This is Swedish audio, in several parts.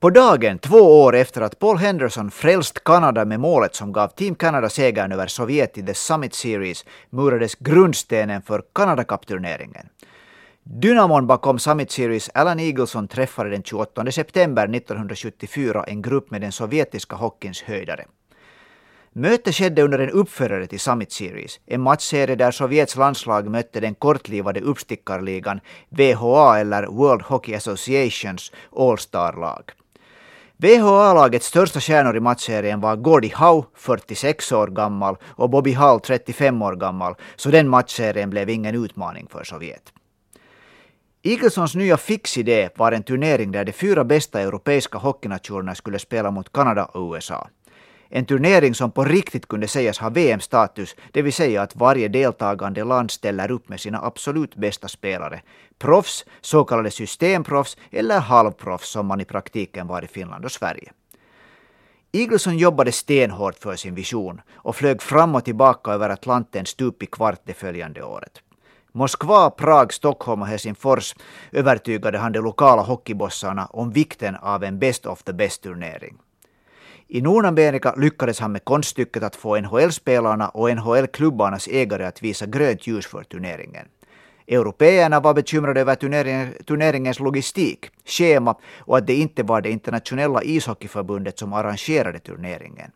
På dagen, två år efter att Paul Henderson frälst Kanada med målet som gav Team Canada segern över Sovjet i The Summit Series, murades grundstenen för Kanadakapturneringen. Dynamon bakom Summit Series Alan Eagleson träffade den 28 september 1974 en grupp med den sovjetiska hockeyns höjdare. Mötet skedde under en uppförare till Summit Series, en matchserie där Sovjets landslag mötte den kortlivade uppstickarligan VHA eller World Hockey Associations All-Star-lag. VHA-lagets största stjärnor i matchserien var Gordie Howe, 46 år gammal, och Bobby Hall, 35 år gammal, så den matchserien blev ingen utmaning för Sovjet. Eaglesons nya fixidé var en turnering där de fyra bästa europeiska hockeynationerna skulle spela mot Kanada och USA. En turnering som på riktigt kunde sägas ha VM-status, det vill säga att varje deltagande land ställer upp med sina absolut bästa spelare. Proffs, så kallade systemproffs eller halvproffs som man i praktiken var i Finland och Sverige. Igelsson jobbade stenhårt för sin vision och flög fram och tillbaka över Atlanten stup i kvart det följande året. Moskva, Prag, Stockholm och Helsingfors övertygade han de lokala hockeybossarna om vikten av en best of the best-turnering. I Nordamerika lyckades han med konststycket att få NHL-spelarna och NHL-klubbarnas ägare att visa grönt ljus för turneringen. Européerna var bekymrade över turneringens logistik, schema och att det inte var det internationella ishockeyförbundet som arrangerade turneringen.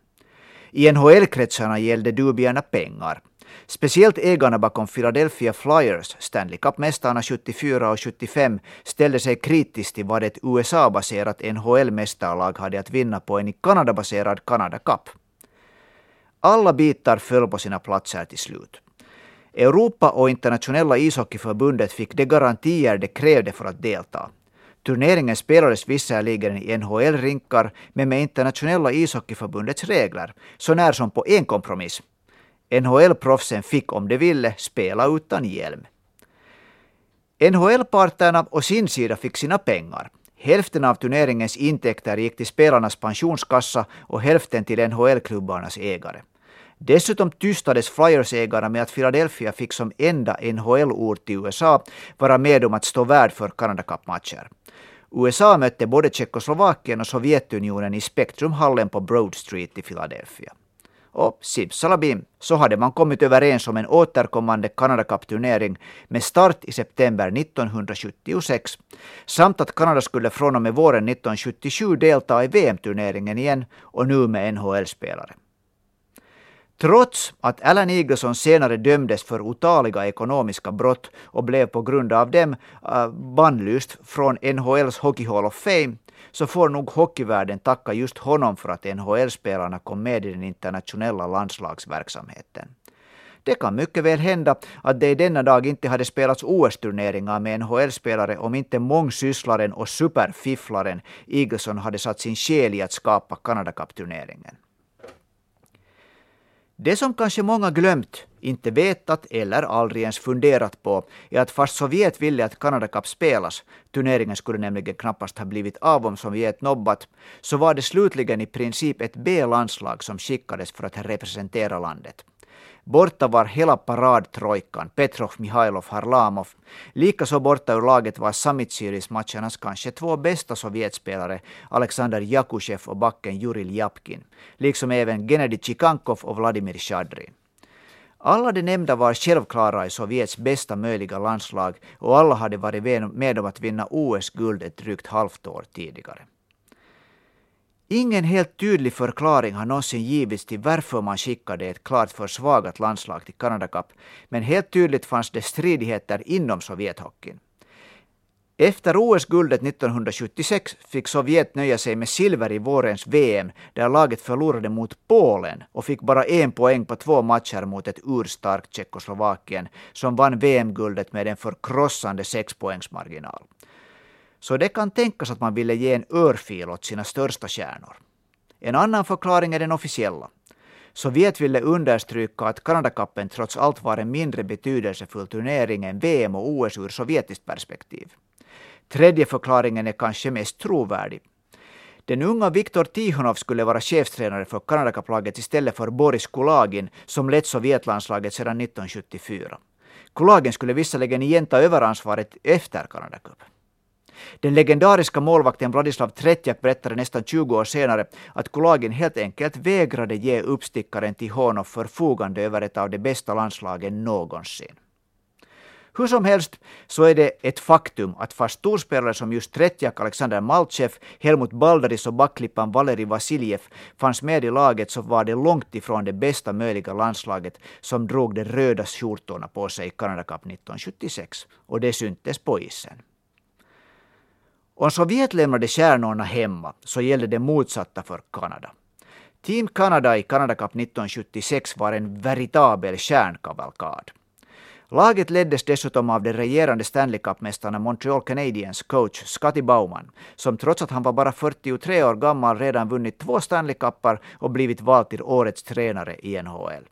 I NHL-kretsarna gällde dubierna pengar. Speciellt ägarna bakom Philadelphia Flyers, Stanley Cup-mästarna 74 och 75, ställde sig kritiskt till vad ett USA-baserat NHL-mästarlag hade att vinna på en i Kanada-baserad Canada Cup. Alla bitar föll på sina platser till slut. Europa och internationella ishockeyförbundet fick de garantier de krävde för att delta. Turneringen spelades visserligen i NHL-rinkar, men med internationella ishockeyförbundets regler, så när som på en kompromiss, NHL-proffsen fick om de ville spela utan hjälm. NHL-parterna å sin sida fick sina pengar. Hälften av turneringens intäkter gick till spelarnas pensionskassa och hälften till NHL-klubbarnas ägare. Dessutom tystades Flyers-ägarna med att Philadelphia fick som enda NHL-ort i USA vara med om att stå värd för Canada Cup-matcher. USA mötte både Tjeckoslovakien och Sovjetunionen i Spectrumhallen på Broad Street i Philadelphia. Och simsalabim så hade man kommit överens om en återkommande Canada Cup-turnering med start i september 1976 samt att Kanada skulle från och med våren 1977 delta i VM-turneringen igen och nu med NHL-spelare. Trots att Alan Eagleson senare dömdes för otaliga ekonomiska brott och blev på grund av dem uh, bannlyst från NHLs Hockey Hall of Fame så får nog hockeyvärlden tacka just honom för att NHL-spelarna kom med i den internationella landslagsverksamheten. Det kan mycket väl hända att det i denna dag inte hade spelats OS-turneringar med NHL-spelare om inte mångsysslaren och superfifflaren Eagleson hade satt sin själ i att skapa Canada Cup-turneringen. Det som kanske många glömt, inte vetat eller aldrig ens funderat på är att fast Sovjet ville att Canada Cup spelas, turneringen skulle nämligen knappast ha blivit av om Sovjet nobbat, så var det slutligen i princip ett B-landslag som skickades för att representera landet. Borta var hela paradtrojkan, Petrov, Mihailov, Harlamov. Likaså borta ur laget var Summit Series-matchernas kanske två bästa Sovjetspelare, Alexander Jakushev och backen Juril Japkin, liksom även Gennady Chikankov och Vladimir Shadrin. Alla de nämnda var självklara i Sovjets bästa möjliga landslag och alla hade varit med om att vinna OS-guld ett drygt halvt år tidigare. Ingen helt tydlig förklaring har någonsin givits till varför man skickade ett klart försvagat landslag till Canada Cup, men helt tydligt fanns det stridigheter inom Sovjethockeyn. Efter OS-guldet 1976 fick Sovjet nöja sig med silver i vårens VM, där laget förlorade mot Polen och fick bara en poäng på två matcher mot ett urstarkt Tjeckoslovakien, som vann VM-guldet med en förkrossande sexpoängsmarginal så det kan tänkas att man ville ge en örfil åt sina största stjärnor. En annan förklaring är den officiella. Sovjet ville understryka att Kanadakappen trots allt var en mindre betydelsefull turnering än VM och OS ur sovjetiskt perspektiv. Tredje förklaringen är kanske mest trovärdig. Den unga Viktor Tihonov skulle vara chefstränare för Kanadakapplaget istället för Boris Kulagin som lett Sovjetlandslaget sedan 1974. Kulagin skulle visserligen igen ta över ansvaret efter Kanadacup. Den legendariska målvakten Vladislav Tretjak berättade nästan 20 år senare att Kulagin helt enkelt vägrade ge uppstickaren Tihonov förfogande över ett av de bästa landslagen någonsin. Hur som helst så är det ett faktum att fast storspelare som just Tretjak, Alexander Maltsev, Helmut Baldaris och backklippan Valeri Vasiljev fanns med i laget så var det långt ifrån det bästa möjliga landslaget som drog de röda skjortorna på sig i Canada Cup 1976. Och det syntes på isen. Om Sovjet lämnade kärnorna hemma så gällde det motsatta för Kanada. Team Canada i Canada Cup 1976 var en veritabel kärnkavalkad. Laget leddes dessutom av den regerande Stanley Cup-mästarna Montreal Canadiens coach Scotty Bauman, som trots att han var bara 43 år gammal redan vunnit två Stanley Cupar och blivit vald till årets tränare i NHL.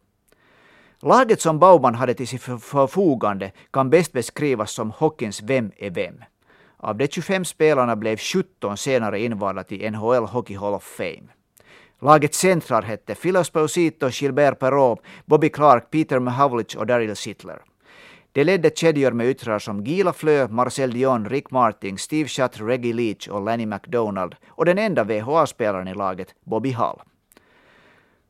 Laget som Bauman hade till sitt förfogande kan bäst beskrivas som hockeyns Vem är vem? Av de 25 spelarna blev 17 senare invalda till NHL Hockey Hall of Fame. Lagets centrar hette Phil Esposito, Gilbert Perrault, Bobby Clark, Peter Mahavlich och Daryl Sittler. Det ledde kedjor med yttrar som Gila Flö, Marcel Dion, Rick Martin, Steve Shutt, Reggie Leach och Lenny McDonald och den enda VHA-spelaren i laget, Bobby Hall.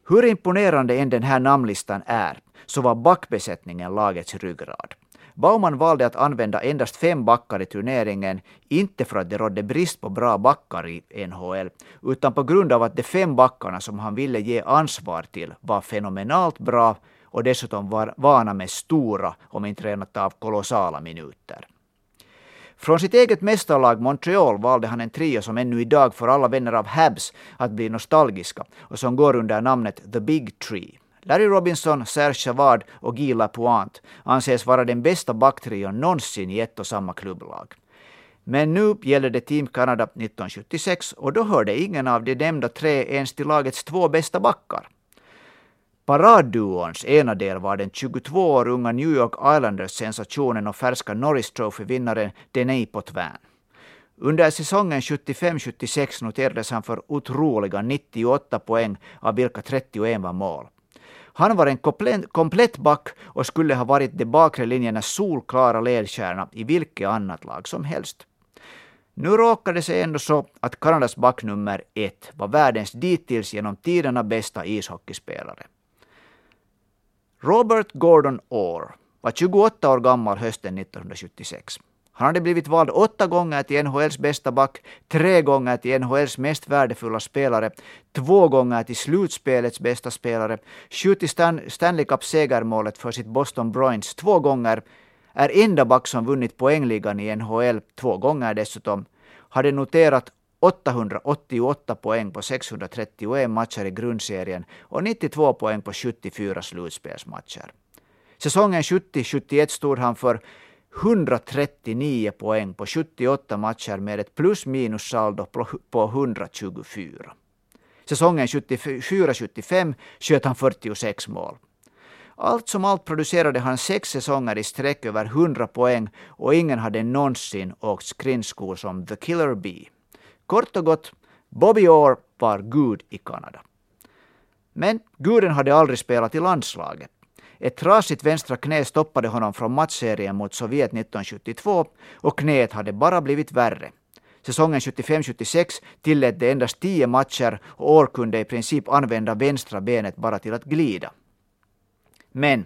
Hur imponerande än den här namnlistan är, så var backbesättningen lagets ryggrad. Bauman valde att använda endast fem backar i turneringen, inte för att det rådde brist på bra backar i NHL, utan på grund av att de fem backarna som han ville ge ansvar till var fenomenalt bra och dessutom var vana med stora, om inte rent av kolossala minuter. Från sitt eget mästarlag Montreal valde han en trio som ännu idag får alla vänner av Habs att bli nostalgiska och som går under namnet The Big Tree. Larry Robinson, Serge Chavard och Guy Lapointe anses vara den bästa backtrion någonsin i ett och samma klubblag. Men nu gäller det Team Canada 1976 och då hörde ingen av de nämnda tre ens till lagets två bästa backar. Paradduons ena del var den 22 år unga New York Islanders-sensationen och färska Norris Trophy-vinnaren Deney Potvin. Under säsongen 75-76 noterades han för otroliga 98 poäng, av vilka 31 var mål. Han var en komplett back och skulle ha varit de bakre linjernas solklara ledstjärna i vilket annat lag som helst. Nu råkade det sig ändå så att Kanadas back nummer ett var världens dittills genom tiderna bästa ishockeyspelare. Robert Gordon Orr var 28 år gammal hösten 1976. Han hade blivit vald åtta gånger till NHLs bästa back, tre gånger till NHLs mest värdefulla spelare, två gånger till slutspelets bästa spelare, skjutit Stan Stanley Cup-segermålet för sitt Boston Bruins två gånger, är enda back som vunnit poängligan i NHL två gånger dessutom, hade noterat 888 poäng på 631 matcher i grundserien och 92 poäng på 74 slutspelsmatcher. Säsongen 70-71 stod han för 139 poäng på 78 matcher med ett plus minus saldo på 124. Säsongen 74-75 sköt han 46 mål. Allt som allt producerade han sex säsonger i sträck över 100 poäng och ingen hade någonsin åkt skridskor som The Killer Bee. Kort och gott, Bobby Orr var gud i Kanada. Men guden hade aldrig spelat i landslaget. Ett trasigt vänstra knä stoppade honom från matchserien mot Sovjet 1972 och knät hade bara blivit värre. Säsongen 75-76 tillät det endast tio matcher och Orr kunde i princip använda vänstra benet bara till att glida. Men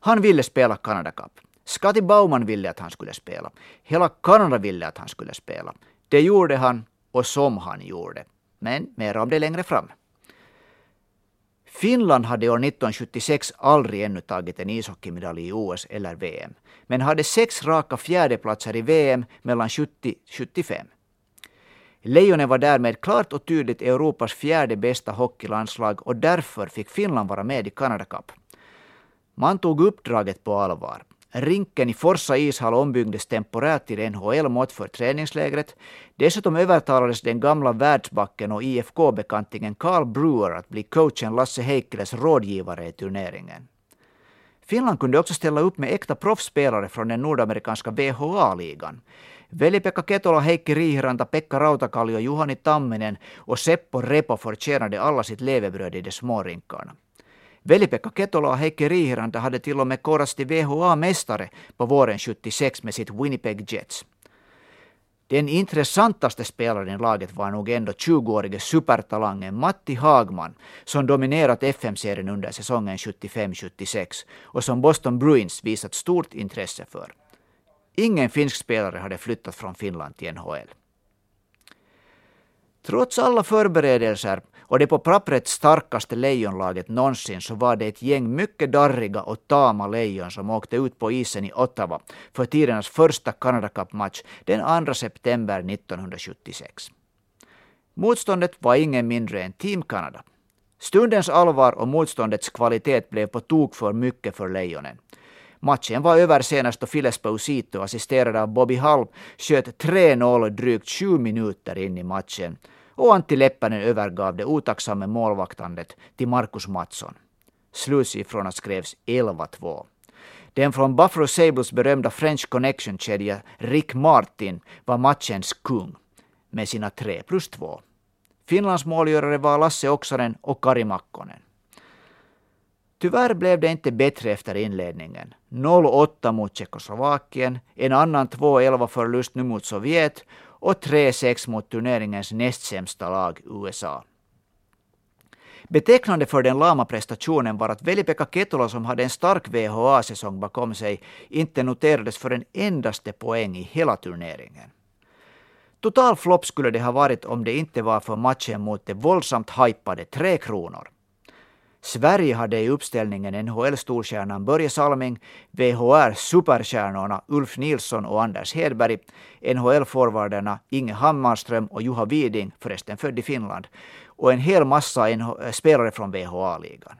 han ville spela Canada Cup. Scotty Bauman ville att han skulle spela. Hela Kanada ville att han skulle spela. Det gjorde han och som han gjorde. Men mer om det längre fram. Finland hade år 1976 aldrig ännu tagit en ishockeymedalj i OS eller VM, men hade sex raka fjärdeplatser i VM mellan 70 75. Lejonen var därmed klart och tydligt Europas fjärde bästa hockeylandslag och därför fick Finland vara med i Canada Cup. Man tog uppdraget på allvar. Rinken i Forsa ishall ombyggdes temporärt till NHL-mått för träningslägret. Dessutom övertalades den gamla världsbacken och IFK-bekantingen Carl Brewer att bli coachen Lasse Heikkiles rådgivare i turneringen. Finland kunde också ställa upp med äkta proffsspelare från den nordamerikanska VHA-ligan. Veli-Pekka Ketola, Heikki Riihiranta, Pekka Rautakallio, Juhani Tamminen och Seppo Repo förtjänade alla sitt levebröd i de små rinkarna. Veli-Pekka Ketola och Heikki Riihiranta hade till och med korats till VHA-mästare på våren 76 med sitt Winnipeg Jets. Den intressantaste spelaren i laget var nog ändå 20-årige supertalangen Matti Hagman som dominerat FM-serien under säsongen 75-76 och som Boston Bruins visat stort intresse för. Ingen finsk spelare hade flyttat från Finland till NHL. Trots alla förberedelser och det på pappret starkaste lejonlaget någonsin så var det ett gäng mycket darriga och tama lejon som åkte ut på isen i Ottawa för tidernas första Canada Cup-match den 2 september 1976. Motståndet var ingen mindre än Team Canada. Stundens allvar och motståndets kvalitet blev på tok för mycket för lejonen. Matchen var över senast då Phil Pausito assisterad av Bobby Hall, sköt 3-0 drygt sju minuter in i matchen och Antti Leppänen övergav det otacksamma målvaktandet till Marcus Mattsson. Slutsiffrorna skrevs 11-2. Den från Buffalo Sables berömda French Connection-kedja Rick Martin var matchens kung med sina 3 plus 2. Finlands målgörare var Lasse Oksanen och Kari Makkonen. Tyvärr blev det inte bättre efter inledningen. 0-8 mot Tjeckoslovakien, en annan 2-11 förlust nu mot Sovjet och 3-6 mot turneringens näst sämsta lag, USA. Betecknande för den lama prestationen var att Veli-Pekka Ketula som hade en stark VHA-säsong bakom sig inte noterades för en endaste poäng i hela turneringen. Total flopp skulle det ha varit om det inte var för matchen mot det våldsamt hypade Tre Kronor. Sverige hade i uppställningen NHL-storstjärnan Börje Salming, VHR-superstjärnorna Ulf Nilsson och Anders Hedberg, NHL-forwarderna Inge Hammarström och Juha Widing, förresten född i Finland, och en hel massa eh, spelare från VHA-ligan.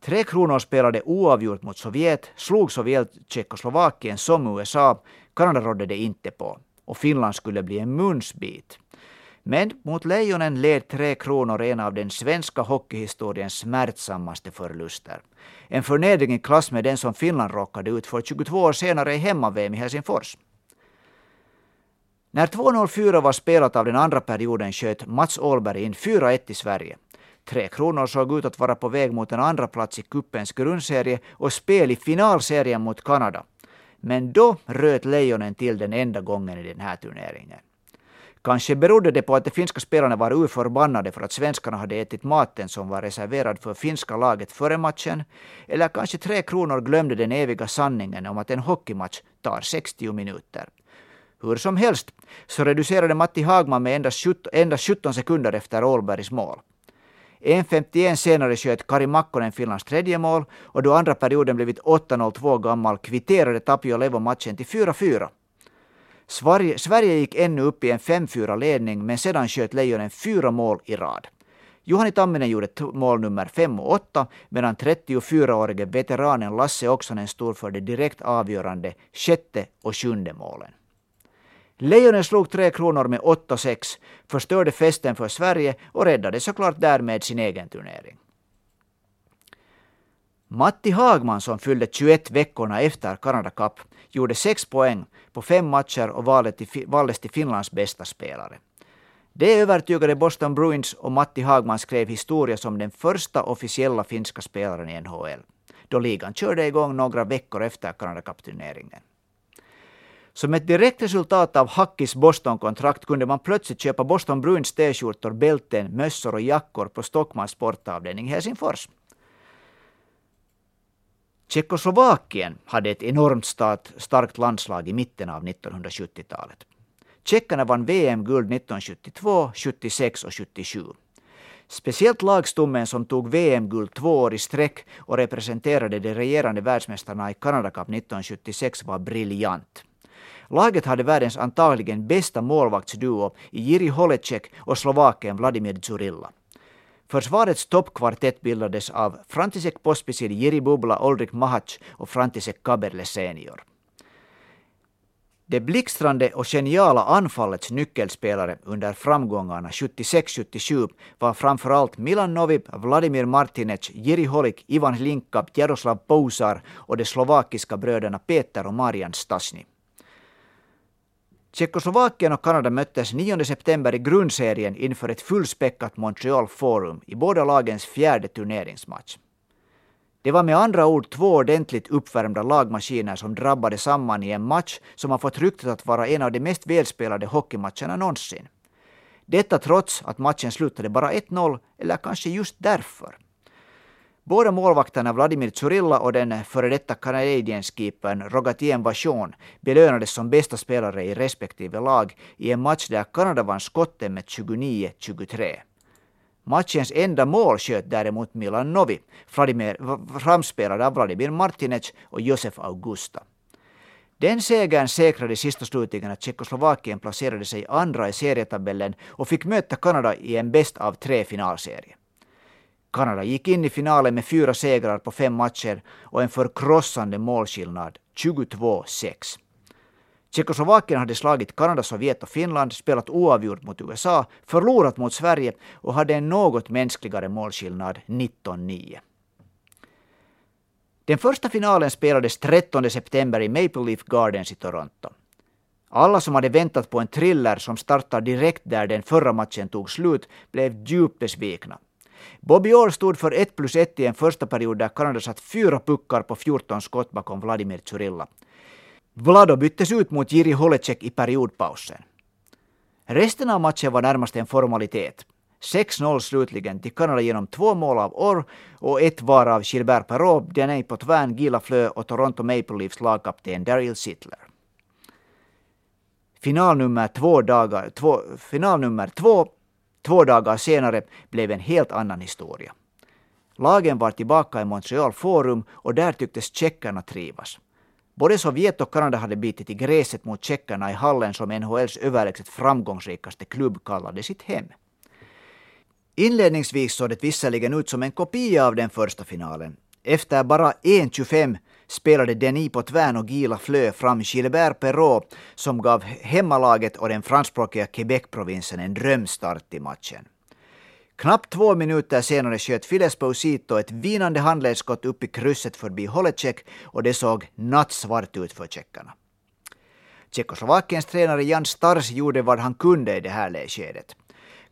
Tre Kronor spelade oavgjort mot Sovjet, slog Sovjet Tjeckoslovakien som USA, Kanada rådde det inte på. Och Finland skulle bli en munsbit. Men mot Lejonen led Tre Kronor en av den svenska hockeyhistoriens smärtsammaste förluster. En förnedring i klass med den som Finland råkade ut för 22 år senare i hemma-VM i Helsingfors. När 2.04 var spelat av den andra perioden sköt Mats Åhlberg in 4-1 i Sverige. Tre Kronor såg ut att vara på väg mot en andra plats i kuppens grundserie och spel i finalserien mot Kanada. Men då röt Lejonen till den enda gången i den här turneringen. Kanske berodde det på att de finska spelarna var urförbannade för att svenskarna hade ätit maten som var reserverad för finska laget före matchen. Eller kanske Tre Kronor glömde den eviga sanningen om att en hockeymatch tar 60 minuter. Hur som helst så reducerade Matti Hagman med endast 17, endast 17 sekunder efter Ålbergs mål. 1.51 senare sköt Kari Makkonen Finlands tredje mål och då andra perioden blivit 8.02 gammal kvitterade Tapio Levo matchen till 4-4. Sverige, Sverige gick ännu upp i en 5-4 ledning men sedan sköt Lejonen fyra mål i rad. Juhani Tamminen gjorde mål nummer 5 och 8 medan 34-årige veteranen Lasse Oksanen stod för det direkt avgörande sjätte och sjunde målen. Lejonen slog Tre Kronor med 8-6, förstörde festen för Sverige och räddade såklart därmed sin egen turnering. Matti Hagman som fyllde 21 veckorna efter Canada Cup gjorde sex poäng på fem matcher och valdes till Finlands bästa spelare. Det övertygade Boston Bruins och Matti Hagman skrev historia som den första officiella finska spelaren i NHL, då ligan körde igång några veckor efter Canada Cup-turneringen. Som ett direkt resultat av Hackis Boston-kontrakt kunde man plötsligt köpa Boston Bruins t-skjortor, bälten, mössor och jackor på Stockmans sportavdelning i Helsingfors. Tjeckoslovakien hade ett enormt start, starkt landslag i mitten av 1970-talet. Tjeckerna vann VM-guld 1972, 76 och 77. Speciellt lagstommen som tog VM-guld två år i sträck och representerade de regerande världsmästarna i Canada Cup 1976 var briljant. Laget hade världens antagligen bästa målvaktsduo i Jiri Holecek och slovaken Vladimir Dzurilla. Försvarets toppkvartett bildades av Frantisek Pospisil, Jiri Bubla, Oldrik Mahac och Frantisek Kaberle senior. Det blixtrande och geniala anfallets nyckelspelare under framgångarna 76-77 var framförallt Milan Novib, Vladimir Martinec, Jiri Holik, Ivan Hlinka, Jaroslav Pousar och de slovakiska bröderna Peter och Marian Stasny. Tjeckoslovakien och Kanada möttes 9 september i grundserien inför ett fullspäckat Montreal Forum i båda lagens fjärde turneringsmatch. Det var med andra ord två ordentligt uppvärmda lagmaskiner som drabbade samman i en match som har fått ryktet att vara en av de mest välspelade hockeymatcherna någonsin. Detta trots att matchen slutade bara 1-0, eller kanske just därför. Båda målvakterna Vladimir Zurilla och den före detta Canadiens-keepern Rogatien Vachon belönades som bästa spelare i respektive lag i en match där Kanada vann skotten med 29-23. Matchens enda mål sköt däremot Milan Novi, framspelad av Vladimir Martinec och Josef Augusta. Den segern säkrade sist och slutligen att Tjeckoslovakien placerade sig andra i serietabellen och fick möta Kanada i en bäst av tre finalserie. Kanada gick in i finalen med fyra segrar på fem matcher och en förkrossande målskillnad, 22-6. Tjeckoslovakien hade slagit Kanada, Sovjet och Finland, spelat oavgjort mot USA, förlorat mot Sverige och hade en något mänskligare målskillnad, 19-9. Den första finalen spelades 13 september i Maple Leaf Gardens i Toronto. Alla som hade väntat på en thriller som startar direkt där den förra matchen tog slut blev djupt besvikna. Bobby Orr stod för 1 plus 1 i en första period där Kanada satt fyra puckar på 14 skott bakom Vladimir Zurilla. Vlado byttes ut mot Jiri Holecek i periodpausen. Resten av matchen var närmast en formalitet. 6-0 slutligen till Kanada genom två mål av Orr och ett var av Gilbert Perrault, på Potvin, Gila Flö och Toronto Maple Leafs lagkapten Daryl Sittler. Final nummer två, dagar, två, final nummer två, två dagar senare blev en helt annan historia. Lagen var tillbaka i Montreal Forum och där tycktes tjeckerna trivas. Både Sovjet och Kanada hade bitit i gräset mot tjeckerna i hallen som NHLs överlägset framgångsrikaste klubb kallade sitt hem. Inledningsvis såg det visserligen ut som en kopia av den första finalen. Efter bara 1.25 spelade Denis Potvin och Gila Flö fram Gilbert Perrault som gav hemmalaget och den franskspråkiga Quebec-provinsen en drömstart i matchen. Knappt två minuter senare sköt Files Posito ett vinande handledsskott upp i krysset förbi Holecek och det såg nattsvart ut för tjeckarna. Tjeckoslovakiens tränare Jan Stars gjorde vad han kunde i det här skedet.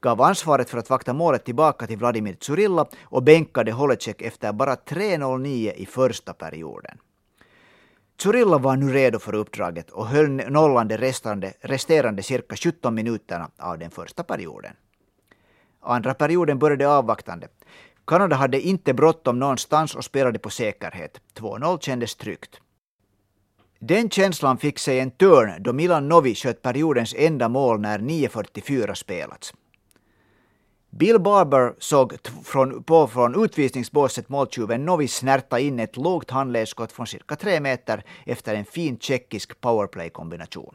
Gav ansvaret för att vakta målet tillbaka till Vladimir Zurilla och bänkade Holecek efter bara 3.09 i första perioden. Zurilla var nu redo för uppdraget och höll nollan de resterande, resterande cirka 17 minuterna av den första perioden. Andra perioden började avvaktande. Kanada hade inte bråttom någonstans och spelade på säkerhet. 2-0 kändes tryggt. Den känslan fick sig en törn då Milan Novi sköt periodens enda mål när 9.44 spelats. Bill Barber såg från, på från utvisningsbåset måltjuven Novi snärta in ett lågt handledsskott från cirka tre meter efter en fin tjeckisk powerplay-kombination.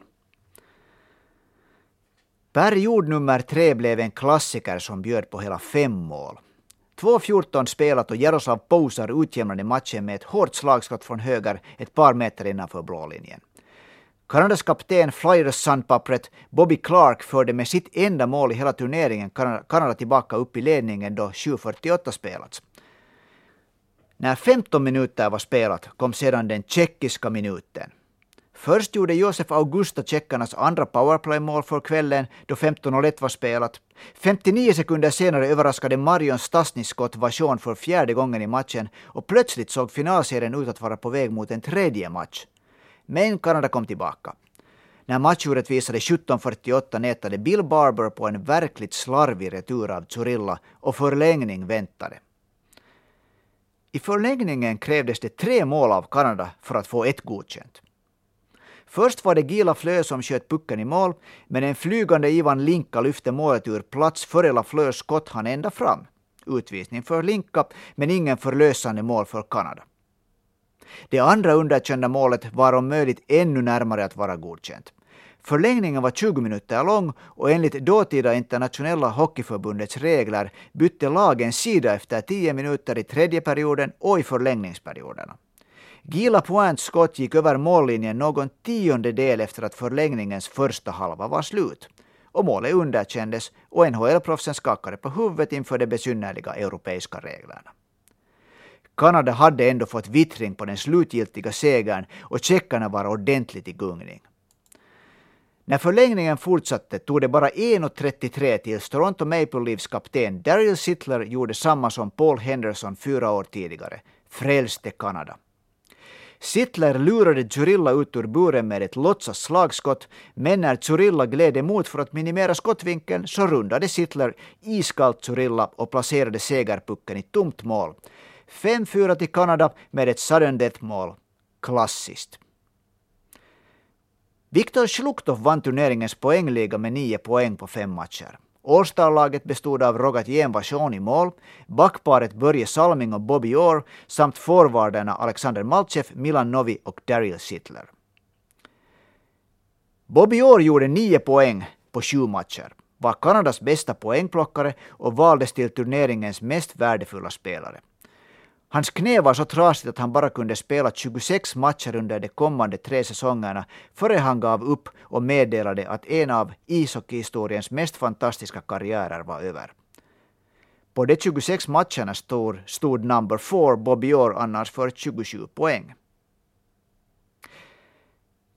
Period nummer tre blev en klassiker som bjöd på hela fem mål. 2.14 spelat och Jaroslav Pousar utjämnade matchen med ett hårt slagskott från höger ett par meter innanför blålinjen. Kanadas kapten flyers sandpappret Bobby Clark förde med sitt enda mål i hela turneringen Kanada tillbaka upp i ledningen då 7.48 spelats. När 15 minuter var spelat kom sedan den tjeckiska minuten. Först gjorde Josef Augusta tjeckarnas andra powerplay-mål för kvällen då 15.01 var spelat. 59 sekunder senare överraskade Marion Stasniskott version för fjärde gången i matchen och plötsligt såg finalserien ut att vara på väg mot en tredje match. Men Kanada kom tillbaka. När matchuret visade 17.48 nätade Bill Barber på en verkligt slarvig retur av Zurilla och förlängning väntade. I förlängningen krävdes det tre mål av Kanada för att få ett godkänt. Först var det Gila Flö som sköt pucken i mål, men en flygande Ivan Linka lyfte målet ur plats före Lafleurs skott han ända fram. Utvisning för Linka, men ingen förlösande mål för Kanada. Det andra underkända målet var om möjligt ännu närmare att vara godkänt. Förlängningen var 20 minuter lång och enligt dåtida internationella hockeyförbundets regler bytte lagen sida efter 10 minuter i tredje perioden och i förlängningsperioderna. Gila Points skott gick över mållinjen någon tiondedel efter att förlängningens första halva var slut. Och målet underkändes och NHL-proffsen skakade på huvudet inför de besynnerliga europeiska reglerna. Kanada hade ändå fått vittring på den slutgiltiga segern och tjeckarna var ordentligt i gungning. När förlängningen fortsatte tog det bara 1.33 tills Toronto Maple Leafs kapten Daryl Sittler gjorde samma som Paul Henderson fyra år tidigare. frälste Kanada. Sittler lurade Zurilla ut ur buren med ett låtsas slagskott, men när Zurilla gled emot för att minimera skottvinkeln så rundade Sittler iskallt Zurilla och placerade segerpucken i tomt mål. 5-4 till Kanada med ett sudden death-mål. Klassiskt. Viktor Schluktov vann turneringens poängliga med nio poäng på fem matcher. Allstar-laget bestod av Rogat Jenvashon i mål, backparet Börje Salming och Bobby Orr samt forwarderna Alexander Malchev, Milan Novi och Daryl Sittler. Bobby Orr gjorde nio poäng på sju matcher, var Kanadas bästa poängplockare och valdes till turneringens mest värdefulla spelare. Hans knä var så trasigt att han bara kunde spela 26 matcher under de kommande tre säsongerna före han gav upp och meddelade att en av ishockeyhistoriens mest fantastiska karriärer var över. På de 26 matcherna stod, stod number four Bobby Orr annars för 27 poäng.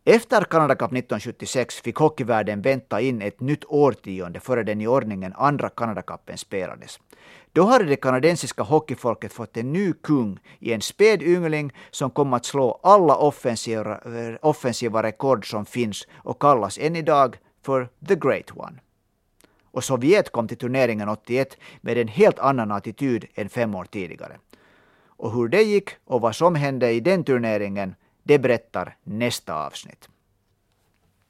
Efter Canada Cup 1976 fick hockeyvärlden vänta in ett nytt årtionde före den i ordningen andra Canada Cupen spelades. Då hade det kanadensiska hockeyfolket fått en ny kung i en späd yngling som kom att slå alla offensiva, eh, offensiva rekord som finns och kallas än idag för The Great One. Och Sovjet kom till turneringen 81 med en helt annan attityd än fem år tidigare. Och hur det gick och vad som hände i den turneringen, det berättar nästa avsnitt.